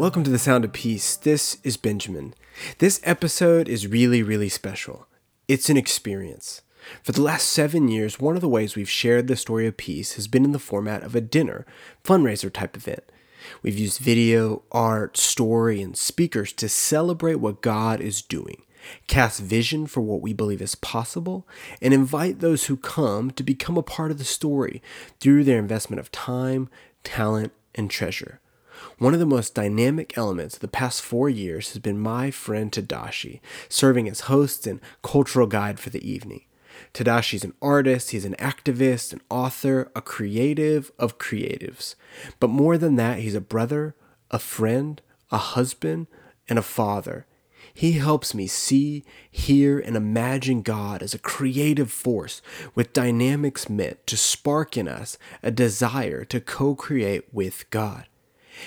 Welcome to the Sound of Peace. This is Benjamin. This episode is really, really special. It's an experience. For the last seven years, one of the ways we've shared the story of peace has been in the format of a dinner, fundraiser type event. We've used video, art, story, and speakers to celebrate what God is doing, cast vision for what we believe is possible, and invite those who come to become a part of the story through their investment of time, talent, and treasure. One of the most dynamic elements of the past four years has been my friend Tedashii, serving as host and cultural guide for the evening. Tedashii's an artist, he's an activist, an author, a creative of creatives. But more than that, he's a brother, a friend, a husband, and a father. He helps me see, hear, and imagine God as a creative force with dynamics meant to spark in us a desire to co create with God.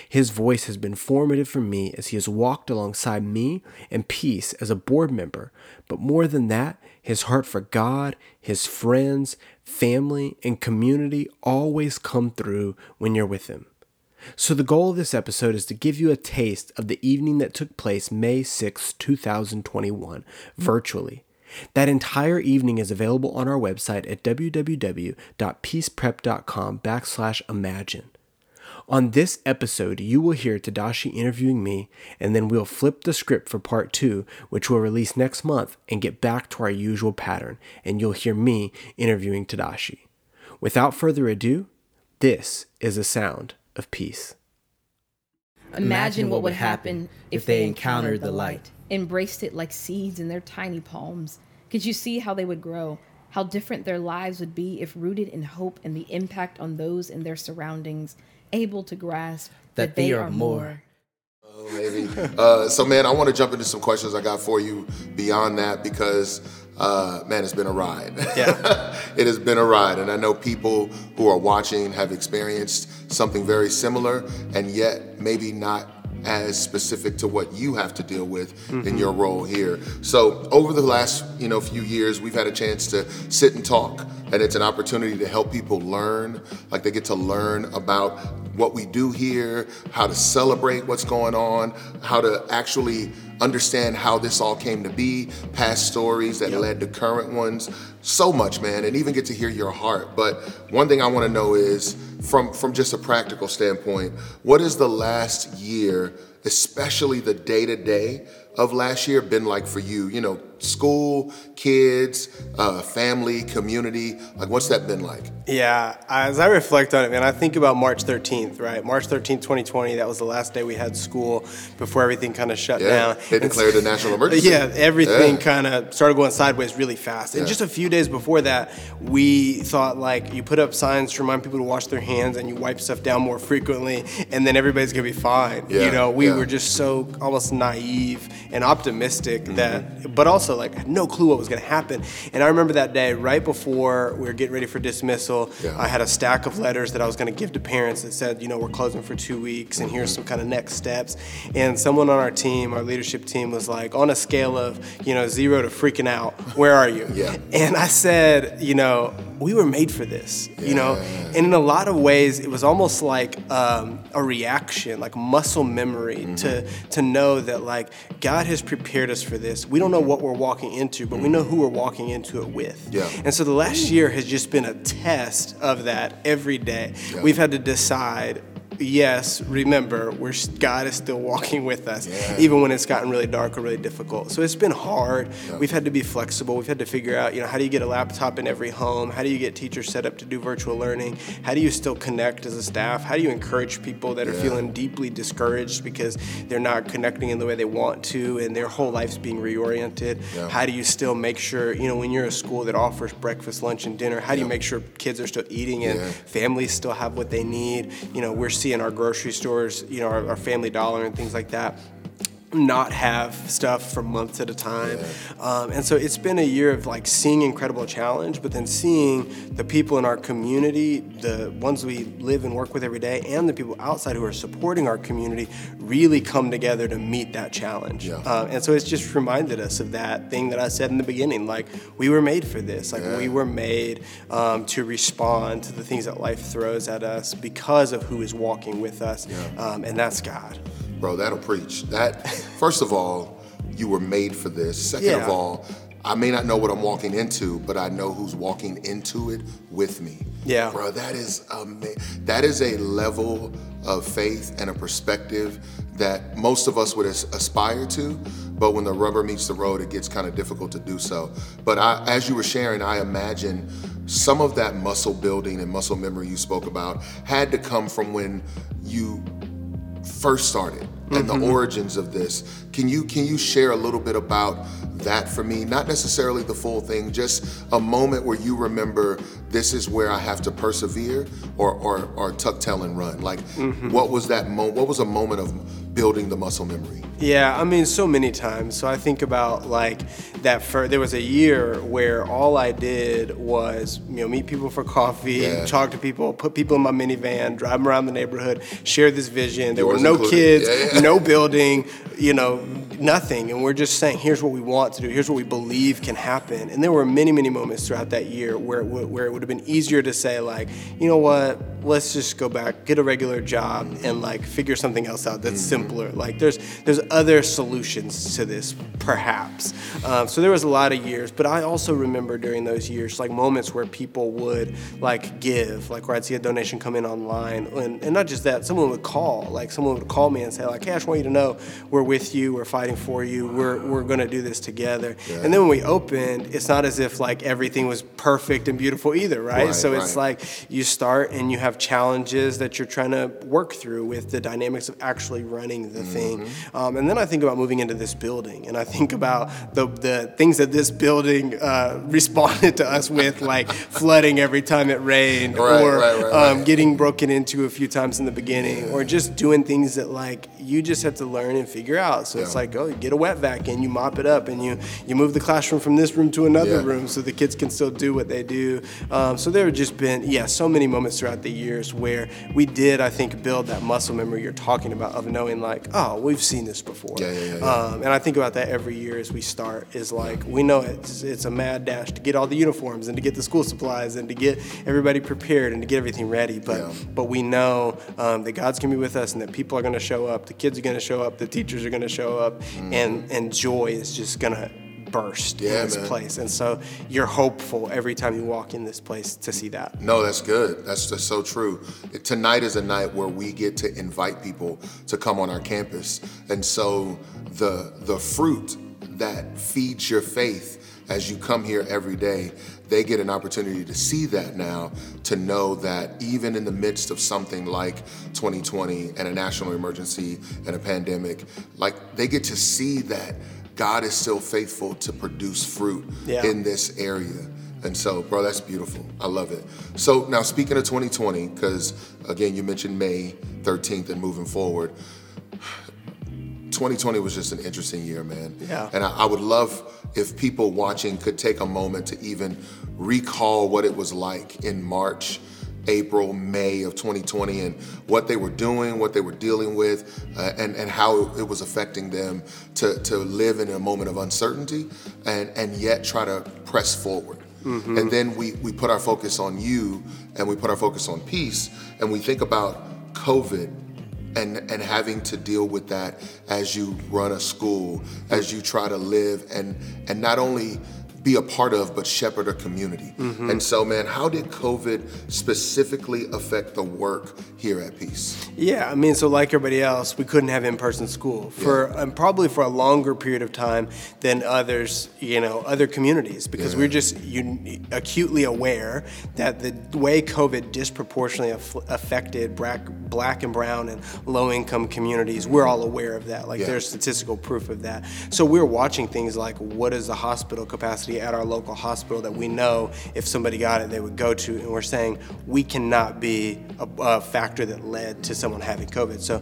His voice has been formative for me as he has walked alongside me and peace as a board member, but more than that, his heart for God, his friends, family, and community always come through when you're with him. So, the goal of this episode is to give you a taste of the evening that took place May 6, 2021, virtually. That entire evening is available on our website at www.peaceprep.com backslash imagine. On this episode, you will hear Tedashii interviewing me, and then we'll flip the script for part two, which we'll release next month, and get back to our usual pattern, and you'll hear me interviewing Tedashii. Without further ado, this is a sound of peace. Imagine what would happen if they encountered the light. embraced it like seeds in their tiny palms. Could you see how they would grow? How different their lives would be if rooted in hope and the impact on those in their surroundings, able to grasp that, they, are more. Oh, maybe. uh, so, man, I want to jump into some questions I got for you beyond that because, uh, man, it's been a ride. Yeah. it has been a ride. And I know people who are watching have experienced something very similar and yet maybe not as specific to what you have to deal with Mm-hmm. in your role here. So over the last, you know, few years, we've had a chance to sit and talk, and it's an opportunity to help people learn. Like they get to learn about what we do here, how to celebrate what's going on, how to actually understand how this all came to be, past stories that led to current ones. So much, man, and even get to hear your heart. But one thing I want to know is from from just a practical standpoint, what is the last year, especially the day-to-day of last year been like for you? You know, school, kids, uh, family, community. Like what's that been like? Yeah, as I reflect on it, man, I think about March 13th, right? March 13th, 2020, that was the last day we had school before everything kind of shut Yeah. down. They And declared a national emergency. Yeah, everything Yeah. kind of started going sideways really fast. And Yeah. just a few days before that, we thought like you put up signs to remind people to wash their hands and you wipe stuff down more frequently, and then everybody's gonna be fine. Yeah, You know, we were just so almost naive and optimistic Mm-hmm. that, but also like had no clue what was gonna happen. And I remember that day right before we were getting ready for dismissal, Yeah. I had a stack of letters that I was gonna give to parents that said, you know, we're closing for two weeks and here's mm-hmm. some kind of next steps. And someone on our team, our leadership team, was like, on a scale of, you know, zero to freaking out, where are you? Yeah. And I said, you know, we were made for this, you know? And in a lot of ways, it was almost like um, a reaction, like muscle memory Mm-hmm. to, to know that, like, God has prepared us for this. We don't know what we're walking into, but we know who we're walking into it with. Yeah. And so the last year has just been a test of that every day. Yeah. We've had to decide. Yes, remember, we're God is still walking with us, Yeah. even when it's gotten really dark or really difficult. So it's been hard. Yeah. We've had to be flexible. We've had to figure out, you know, how do you get a laptop in every home? How do you get teachers set up to do virtual learning? How do you still connect as a staff? How do you encourage people that are feeling deeply discouraged because they're not connecting in the way they want to and their whole life's being reoriented? Yeah. How do you still make sure, you know, when you're a school that offers breakfast, lunch, and dinner, how do you make sure kids are still eating and Yeah. families still have what they need? You know, we're seeing our grocery stores, you know, our, our family dollar and things like that not have stuff for months at a time. Um, and so it's been a year of like seeing incredible challenge, but then seeing the people in our community, the ones we live and work with every day, and the people outside who are supporting our community really come together to meet that challenge. Yeah. Um, and so it's just reminded us of that thing that I said in the beginning like, we were made for this. Like, Yeah. we were made um, to respond to the things that life throws at us because of who is walking with us, um, and that's God. Bro, that'll preach. That first of all, you were made for this. Second Yeah. of all, I may not know what I'm walking into, but I know who's walking into it with me. Yeah. bro, that is ama- that is a level of faith and a perspective that most of us would as- aspire to. But when the rubber meets the road, it gets kind of difficult to do so. But I, as you were sharing, I imagine some of that muscle building and muscle memory you spoke about had to come from when you first started and the mm-hmm. origins of this. Can you can you share a little bit about that for me? Not necessarily the full thing, just a moment where you remember this is where I have to persevere or or, or tuck tail and run. Like mm-hmm. what was that moment? What was a moment of building the muscle memory? Yeah, I mean, so many times. So I think about like that. For there was a year where all I did was you know meet people for coffee, Yeah. talk to people, put people in my minivan, drive them around the neighborhood, share this vision. There Yours were no included. kids, Yeah, yeah. no building, you know, nothing, and we're just saying, here's what we want to do, here's what we believe can happen. And there were many, many moments throughout that year where it would, where it would have been easier to say like, you know what, let's just go back, get a regular job, and like figure something else out that's mm. Simpler. Like there's there's other solutions to this, perhaps. Um, so there was a lot of years, but I also remember during those years like moments where people would like give, like where I'd see a donation come in online, and, and not just that, someone would call, like someone would call me and say like, hey, I just want you to know we're with you, we're fighting for you, we're we're gonna do this together. And then when we opened, it's not as if like everything was perfect and beautiful either, right? Right, so it's right. like you start and you have challenges that you're trying to work through with the dynamics of actually running the thing. Mm-hmm. Um, and then I think about moving into this building, and I think about the the things that this building uh, responded to us with, like flooding every time it rained, Right, or right, right, um, getting broken into a few times in the beginning, or just doing things that like you just have to learn and figure out. So it's like, oh, you get a wet vac and you mop it up, and you you move the classroom from this room to another Yeah. room so the kids can still do what they do. Um, so there have just been, yeah, so many moments throughout the years where we did, I think, build that muscle memory you're talking about of knowing like, oh, we've seen this before. Yeah, yeah, yeah, yeah. Um, and I think about that every year as we start. Is like we know it's it's a mad dash to get all the uniforms and to get the school supplies and to get everybody prepared and to get everything ready. But Yeah. but we know um, that God's gonna be with us and that people are gonna show up, the kids are gonna show up, the teachers are gonna show up, and and joy is just gonna burst. Yeah, in this man. place. And so you're hopeful every time you walk in this place to see that. No, that's good. That's just so true. Tonight is a night where we get to invite people to come on our campus, and so the the fruit that feeds your faith as you come here every day, they get an opportunity to see that now, to know that even in the midst of something like 2020 and a national emergency and a pandemic, like they get to see that God is still faithful to produce fruit Yeah. in this area. And so, bro, that's beautiful. I love it. So now, speaking of 2020, because again, you mentioned May 13th and moving forward. 2020 was just an interesting year, man. Yeah. And I, I would love if people watching could take a moment to even recall what it was like in March, April, May of 2020, and what they were doing, what they were dealing with, uh, and and how it was affecting them to to live in a moment of uncertainty, and and yet try to press forward. And then we we put our focus on you, and we put our focus on peace, and we think about COVID and and having to deal with that as you run a school, as you try to live and and not only be a part of but shepherd a community. Mm-hmm. And so, man, how did COVID specifically affect the work here at Peace? Yeah, I mean, so like everybody else, we couldn't have in-person school for and probably for a longer period of time than others, you know, other communities because we're just un- acutely aware that the way COVID disproportionately aff- affected black, black and brown and low-income communities, we're all aware of that. Like Yeah. there's statistical proof of that. So we're watching things like what is the hospital capacity at our local hospital that we know if somebody got it they would go to, and we're saying we cannot be a, a factor that led to someone having COVID. So,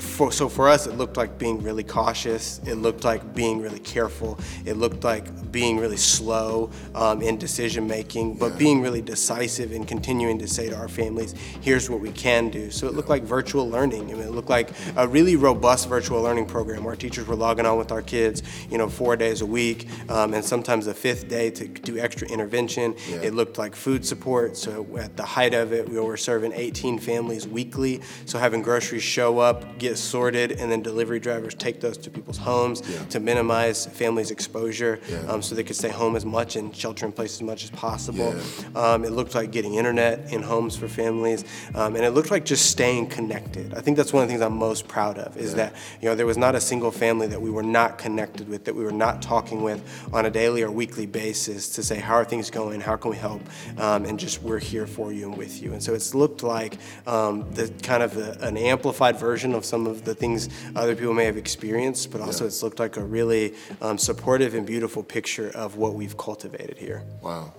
for, so for us, it looked like being really cautious. It looked like being really careful. It looked like being really slow um, in decision making, but being really decisive and continuing to say to our families, "Here's what we can do." So it looked like virtual learning. I mean, it looked like a really robust virtual learning program where teachers were logging on with our kids, you know, four days a week, um, and sometimes the fifth day to do extra intervention. Yeah. It looked like food support. So at the height of it, we were serving 18 families weekly. So having groceries show up, get sorted, and then delivery drivers take those to people's homes Yeah. to minimize families' exposure, Yeah. um, so they could stay home as much and shelter in place as much as possible. Um, it looked like getting internet in homes for families, um, and it looked like just staying connected. I think that's one of the things I'm most proud of is that you know there was not a single family that we were not connected with, that we were not talking with on a daily or weekly basis to say how are things going, how can we help, um, and just we're here for you and with you. And so it's looked like um, the kind of the, an amplified version of some of the things other people may have experienced, but also it's looked like a really um, supportive and beautiful picture of what we've cultivated here. Wow,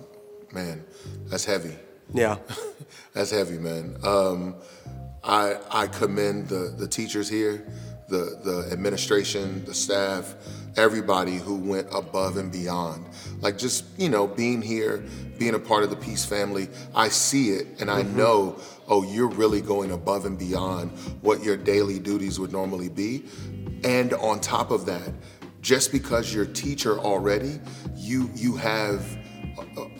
man, that's heavy. Yeah. That's heavy, man. Um, I I commend the the teachers here, the the administration, the staff, everybody who went above and beyond. Like just you know being here, being a part of the Peace family. I see it, and I mm-hmm. know. Oh, you're really going above and beyond what your daily duties would normally be. And on top of that, just because you're a teacher already, you you have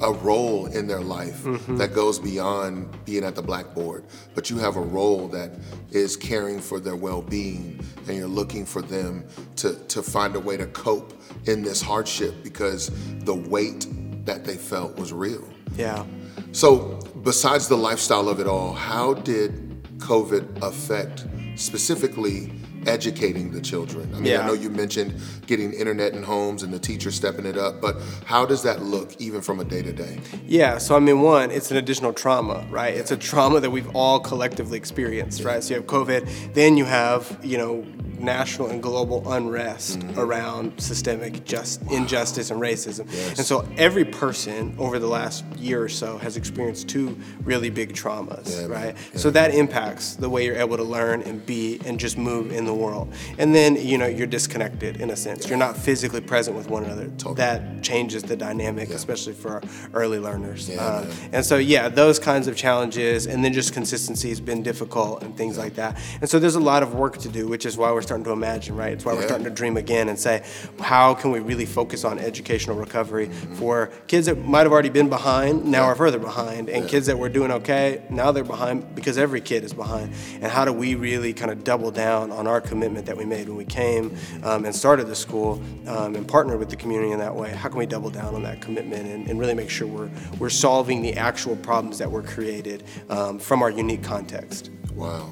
a, role in their life mm-hmm. that goes beyond being at the blackboard, but you have a role that is caring for their well-being, and you're looking for them to to find a way to cope in this hardship because the weight that they felt was real. Yeah. So, besides the lifestyle of it all, how did COVID affect specifically educating the children? I mean, Yeah. I know you mentioned getting internet in homes and the teacher stepping it up, but how does that look even from a day to day? Yeah, so I mean, one, it's an additional trauma, right? It's a trauma that we've all collectively experienced, right? So you have COVID, then you have, you know, national and global unrest mm-hmm. around systemic just injustice and racism. And so every person over the last year or so has experienced two really big traumas, Yeah, right? So that impacts the way you're able to learn and be and just move in the world. And then, you know, you're disconnected in a sense. You're not physically present with one another. That changes the dynamic, especially for early learners. Yeah, um, man. and so, yeah, those kinds of challenges, and then just consistency has been difficult and things like that. And so, there's a lot of work to do, which is why we're starting to imagine, right? It's why we're starting to dream again and say, how can we really focus on educational recovery for kids that might have already been behind, now are further behind, and kids that were doing okay, now they're behind because every kid is behind. And how do we really kind of double down on our commitment that we made when we came um, and started the school um, and partnered with the community in that way? How can we double down on that commitment and, and really make sure we're, we're solving the actual problems that were created um, from our unique context? Wow.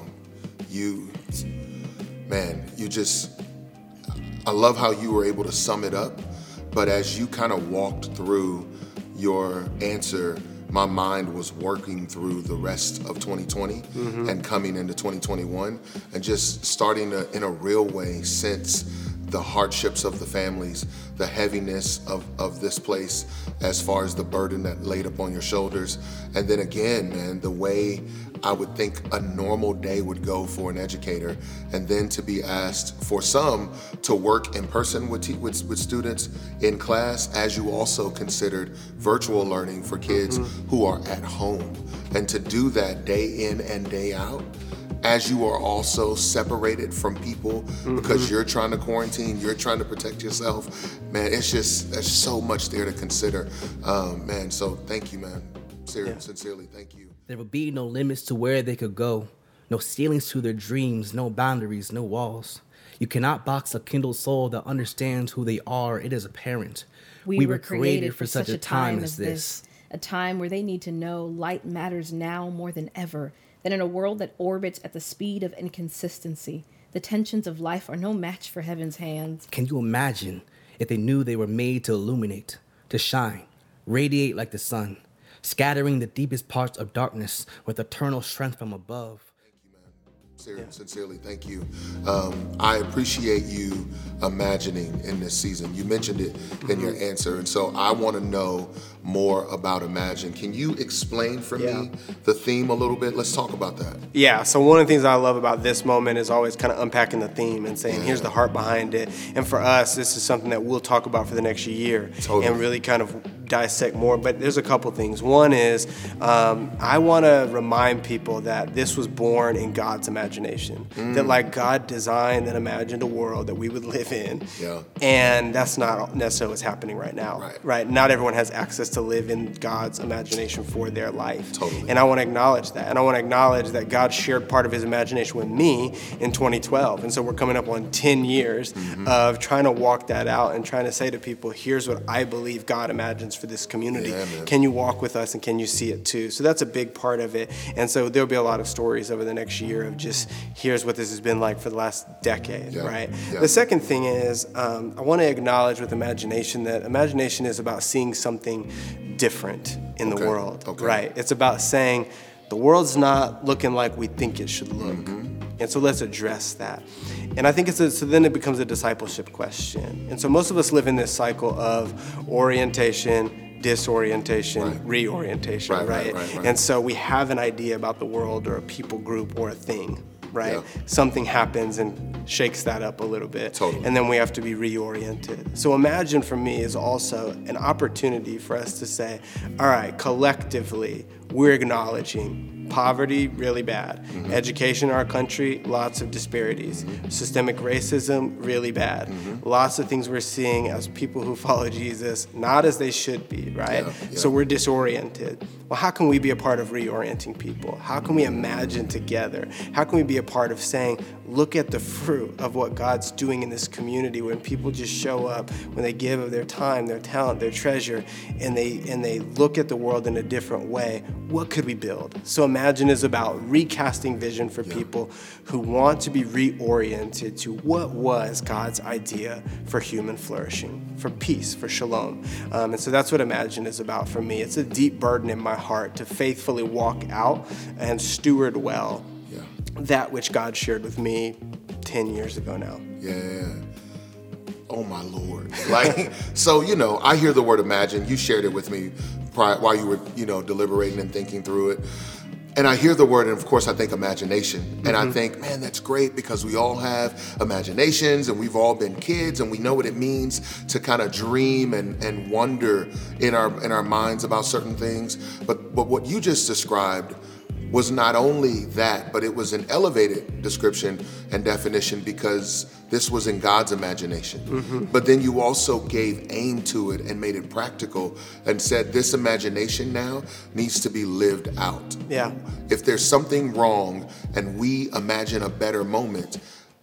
You, man, you just, I love how you were able to sum it up. But as you kind of walked through your answer, my mind was working through the rest of 2020 mm-hmm. and coming into 2021 and just starting to, in a real way, sense the hardships of the families, the heaviness of, of this place as far as the burden that laid upon your shoulders. And then again, man, the way I would think a normal day would go for an educator, and then to be asked for some to work in person with, with, with students in class, as you also considered virtual learning for kids mm-hmm. who are at home. And to do that day in and day out, as you are also separated from people because you're trying to quarantine, you're trying to protect yourself. Man, it's just there's so much there to consider. Um, man, so thank you, man. Ser- Sincerely, thank you. There would be no limits to where they could go, no ceilings to their dreams, no boundaries, no walls. You cannot box a kindled soul that understands who they are. It is apparent. We, were created for such a time as this, a time where they need to know light matters now more than ever, that in a world that orbits at the speed of inconsistency, the tensions of life are no match for heaven's hands. Can you imagine if they knew they were made to illuminate, to shine, radiate like the sun, scattering the deepest parts of darkness with eternal strength from above? Sincerely, thank you. Um, I appreciate you imagining in this season. You mentioned it in your answer, and so I want to know more about Imagine. Can you explain for Yeah. me the theme a little bit? Let's talk about that. Yeah, so one of the things I love about this moment is always kind of unpacking the theme and saying, here's the heart behind it. And for us, this is something that we'll talk about for the next year Totally. and really kind of dissect more, but there's a couple things. One is um, I want to remind people that this was born in God's imagination. That like God designed and imagined a world that we would live in, Yeah. and that's not necessarily what's happening right now. Right. Right. Not everyone has access to live in God's imagination for their life. Totally. And I want to acknowledge that, and I want to acknowledge that God shared part of His imagination with me in 2012, and so we're coming up on 10 years Mm-hmm. of trying to walk that out and trying to say to people, here's what I believe God imagines for this community. Yeah. Can you walk with us and can you see it too? So that's a big part of it. And so there'll be a lot of stories over the next year of just here's what this has been like for the last decade, Yeah, right? yeah. The second thing is um, I want to acknowledge with imagination that imagination is about seeing something different in the world, okay. right? It's about saying the world's not looking like we think it should look. Mm-hmm. And so let's address that. And I think it's a, so then it becomes a discipleship question. And so most of us live in this cycle of orientation, disorientation, Right. reorientation, Right, right, right. And so we have an idea about the world or a people group or a thing, right? Yeah. Something happens and shakes that up a little bit. Totally. And then we have to be reoriented. So imagine for me is also an opportunity for us to say, all right, collectively, we're acknowledging poverty really bad. Mm-hmm. education in our country lots of disparities. Systemic racism really bad. Mm-hmm. lots of things we're seeing as people who follow jesus not as they should be right? Yeah, yeah. so we're disoriented. Well how can we be a part of reorienting people? How can we imagine together? How can we be a part of saying look at the fruit of what god's doing in this community when people just show up when they give of their time their talent their treasure and they and they look at the world in a different way? What could we build? So imagine is about recasting vision for people who want to be reoriented to what was god's idea for human flourishing for peace for shalom um, and so that's what imagine is about for me it's a deep burden in my heart to faithfully walk out and steward well Yeah. that which god shared with me 10 years ago now Yeah. Oh my lord. Like so, you know, I hear the word imagine. You shared it with me prior, while you were, you know, deliberating and thinking through it. And I hear the word, and of course, I think imagination. And Mm-hmm. I think, man, that's great because we all have imaginations and we've all been kids and we know what it means to kind of dream and, and wonder in our in our minds about certain things. But but what you just described was not only that, but it was an elevated description and definition because this was in God's imagination. Mm-hmm. But then you also gave aim to it and made it practical and said this imagination now needs to be lived out. Yeah. If there's something wrong and we imagine a better moment,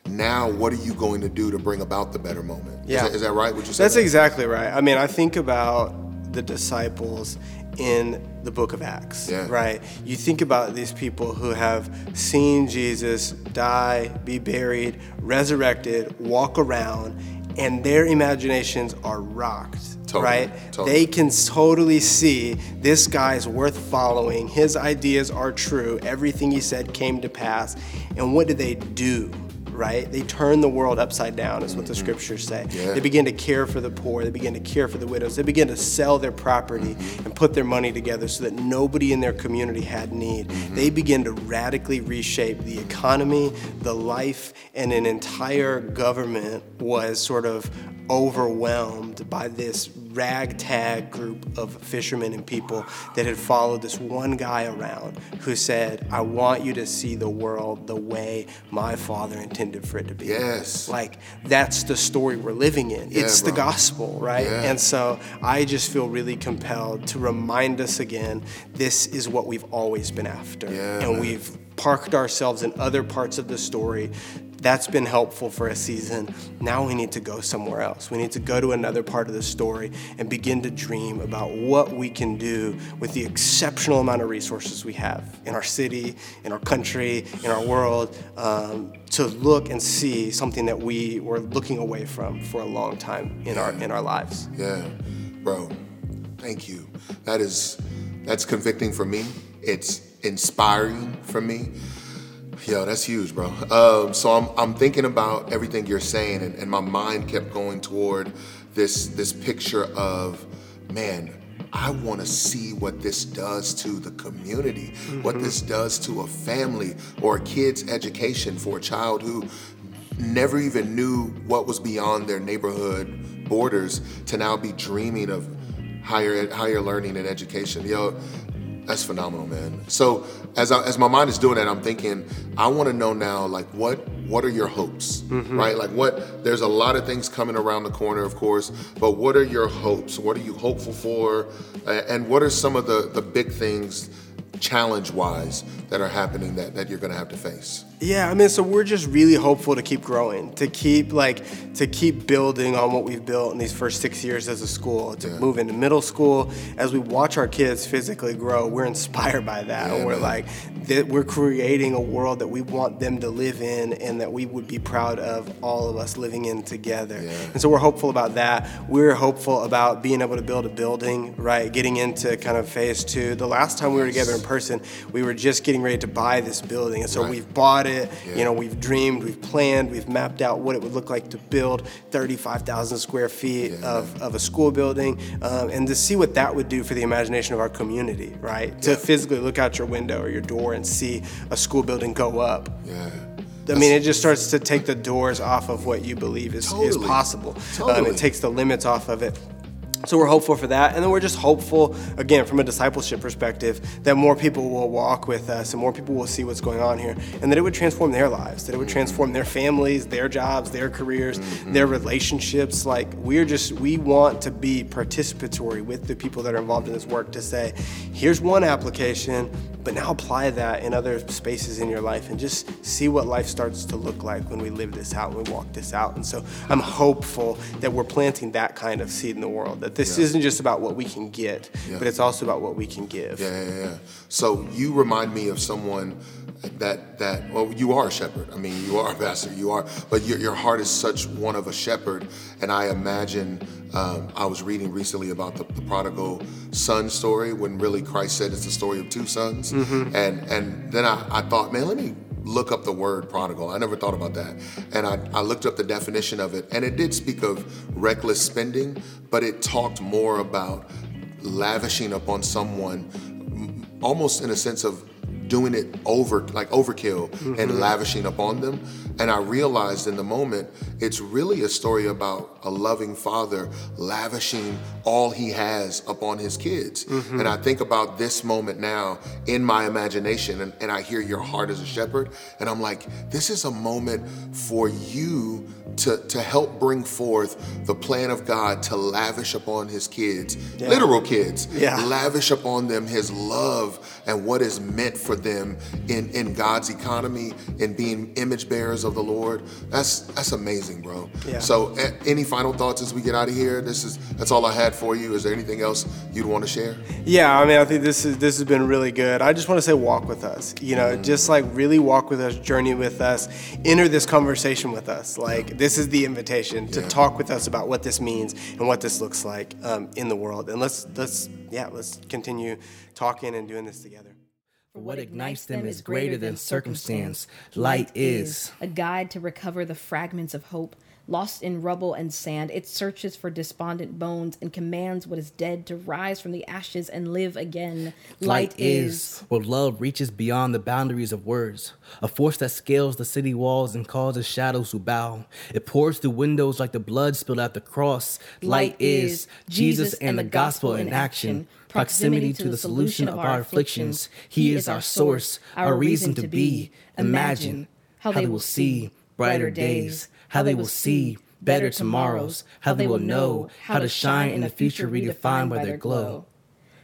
now what are you going to do to bring about the better moment? Is Yeah. that- is that right? What you said? That's exactly right. I mean, I think about the disciples in the book of Acts, Yeah. right? You think about these people who have seen Jesus die, be buried, resurrected, walk around, and their imaginations are rocked, Totally, right? totally. They can totally see this guy's worth following. His ideas are true. Everything he said came to pass. And what do they do? Right? They turn the world upside down, is what the scriptures say. Mm-hmm. Yeah. They begin to care for the poor. They begin to care for the widows. They begin to sell their property Mm-hmm. and put their money together so that nobody in their community had need. Mm-hmm. They begin to radically reshape the economy, the life, and an entire government was sort of overwhelmed by this ragtag group of fishermen and people that had followed this one guy around who said, I want you to see the world the way my father intended for it to be. Yes. Like, that's the story we're living in. Yeah, it's the gospel, right? Yeah. And so I just feel really compelled to remind us again this is what we've always been after. Yeah, and man. we've parked ourselves in other parts of the story. That's been helpful for a season. Now we need to go somewhere else. We need to go to another part of the story and begin to dream about what we can do with the exceptional amount of resources we have in our city, in our country, in our world, um, to look and see something that we were looking away from for a long time in our in our lives. Yeah, bro. Thank you. That is that's convicting for me. It's inspiring for me. Yo, that's huge, bro. Um, so I'm I'm thinking about everything you're saying, and, and my mind kept going toward this this picture of, man, I want to see what this does to the community, what this does to a family or a kid's education for a child who never even knew what was beyond their neighborhood borders to now be dreaming of higher higher learning and education. Yo, that's phenomenal, man. So as I, as my mind is doing that, I'm thinking I want to know now, like what what are your hopes, Mm-hmm. right? Like what? There's a lot of things coming around the corner, of course, but what are your hopes? What are you hopeful for? And what are some of the the big things, challenge wise, that are happening that that you're going to have to face? Yeah, I mean, so we're just really hopeful to keep growing, to keep like to keep building on what we've built in these first six years as a school, to Yeah. move into middle school. As we watch our kids physically grow, we're inspired by that. Yeah, we're man. like, that we're creating a world that we want them to live in, and that we would be proud of all of us living in together. Yeah. And so we're hopeful about that. We're hopeful about being able to build a building, right? Getting into kind of phase two. The last time we were together in person, we were just getting ready to buy this building, and so Right. we've bought it. Yeah. You know, we've dreamed, we've planned, we've mapped out what it would look like to build 35,000 square feet Yeah. of, of a school building, um, and to see what that would do for the imagination of our community, right? To physically look out your window or your door and see a school building go up. Yeah. I mean, it just starts to take the doors off of what you believe is, is Totally. possible. Um, Totally. it takes the limits off of it. So we're hopeful for that, and then we're just hopeful, again, from a discipleship perspective, that more people will walk with us and more people will see what's going on here, and that it would transform their lives, that it would transform their families, their jobs, their careers, their relationships. Like we're just, we want to be participatory with the people that are involved in this work to say, here's one application, but now apply that in other spaces in your life and just see what life starts to look like when we live this out and we walk this out. And so I'm hopeful that we're planting that kind of seed in the world, that this Yeah. isn't just about what we can get, Yeah. but it's also about what we can give. Yeah, yeah, yeah. So you remind me of someone that that well, you are a shepherd. I mean, you are a pastor. You are, but your your heart is such one of a shepherd. And I imagine um, I was reading recently about the, the prodigal son story when really Christ said it's the story of two sons. And and then I, I thought, man, let me look up the word prodigal. I never thought about that. And I, I looked up the definition of it, and it did speak of reckless spending, but it talked more about lavishing upon someone almost in a sense of doing it over like overkill and mm-hmm. lavishing upon them. And i realized in the moment it's really a story about a loving father lavishing all he has upon his kids. Mm-hmm. And i think about this moment now in my imagination and, and i hear your heart as a shepherd and i'm like this is a moment for you to, to help bring forth the plan of god to lavish upon his kids literal kids Yeah. lavish upon them his love and what is meant for them in, in God's economy and being image bearers of the Lord. That's that's amazing, bro. Yeah. So a- any final thoughts as we get out of here? This is that's all I had for you. Is there anything else you'd want to share? Yeah, I mean, I think this is this has been really good. I just want to say, walk with us. You know, just like really walk with us, journey with us, enter this conversation with us. Like this is the invitation to Yeah. talk with us about what this means and what this looks like um, in the world. And let's let's yeah, let's continue talking and doing this together. For what ignites them is greater than circumstance. Light is. a guide to recover the fragments of hope lost in rubble and sand. It searches for despondent bones and commands what is dead to rise from the ashes and live again. Light is where love reaches beyond the boundaries of words, a force that scales the city walls and causes shadows to bow. It pours through windows like the blood spilled at the cross. Light is Jesus and the gospel in action, proximity to the solution of our afflictions. He is our source, our reason to be. Imagine how they will see brighter days, how they will see better tomorrows, how they will know how to shine in a future redefined by their glow.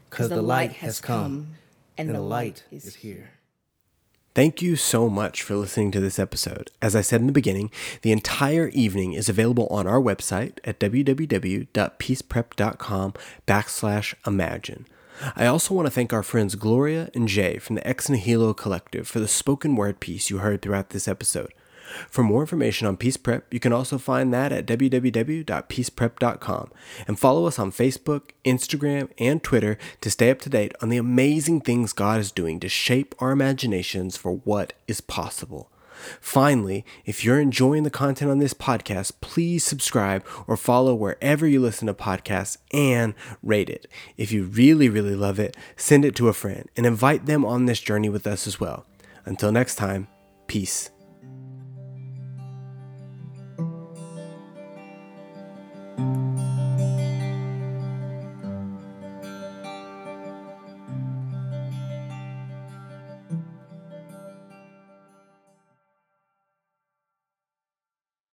Because the light has come and the light is here. Thank you so much for listening to this episode. As I said in the beginning, the entire evening is available on our website at www.peaceprep.com backslash imagine. I also want to thank our friends Gloria and Jay from the Ex Nihilo Collective for the spoken word piece you heard throughout this episode. For more information on Peace Prep, you can also find that at www.peaceprep.com and follow us on Facebook, Instagram, and Twitter to stay up to date on the amazing things God is doing to shape our imaginations for what is possible. Finally, if you're enjoying the content on this podcast, please subscribe or follow wherever you listen to podcasts and rate it. If you really, really love it, send it to a friend and invite them on this journey with us as well. Until next time, peace.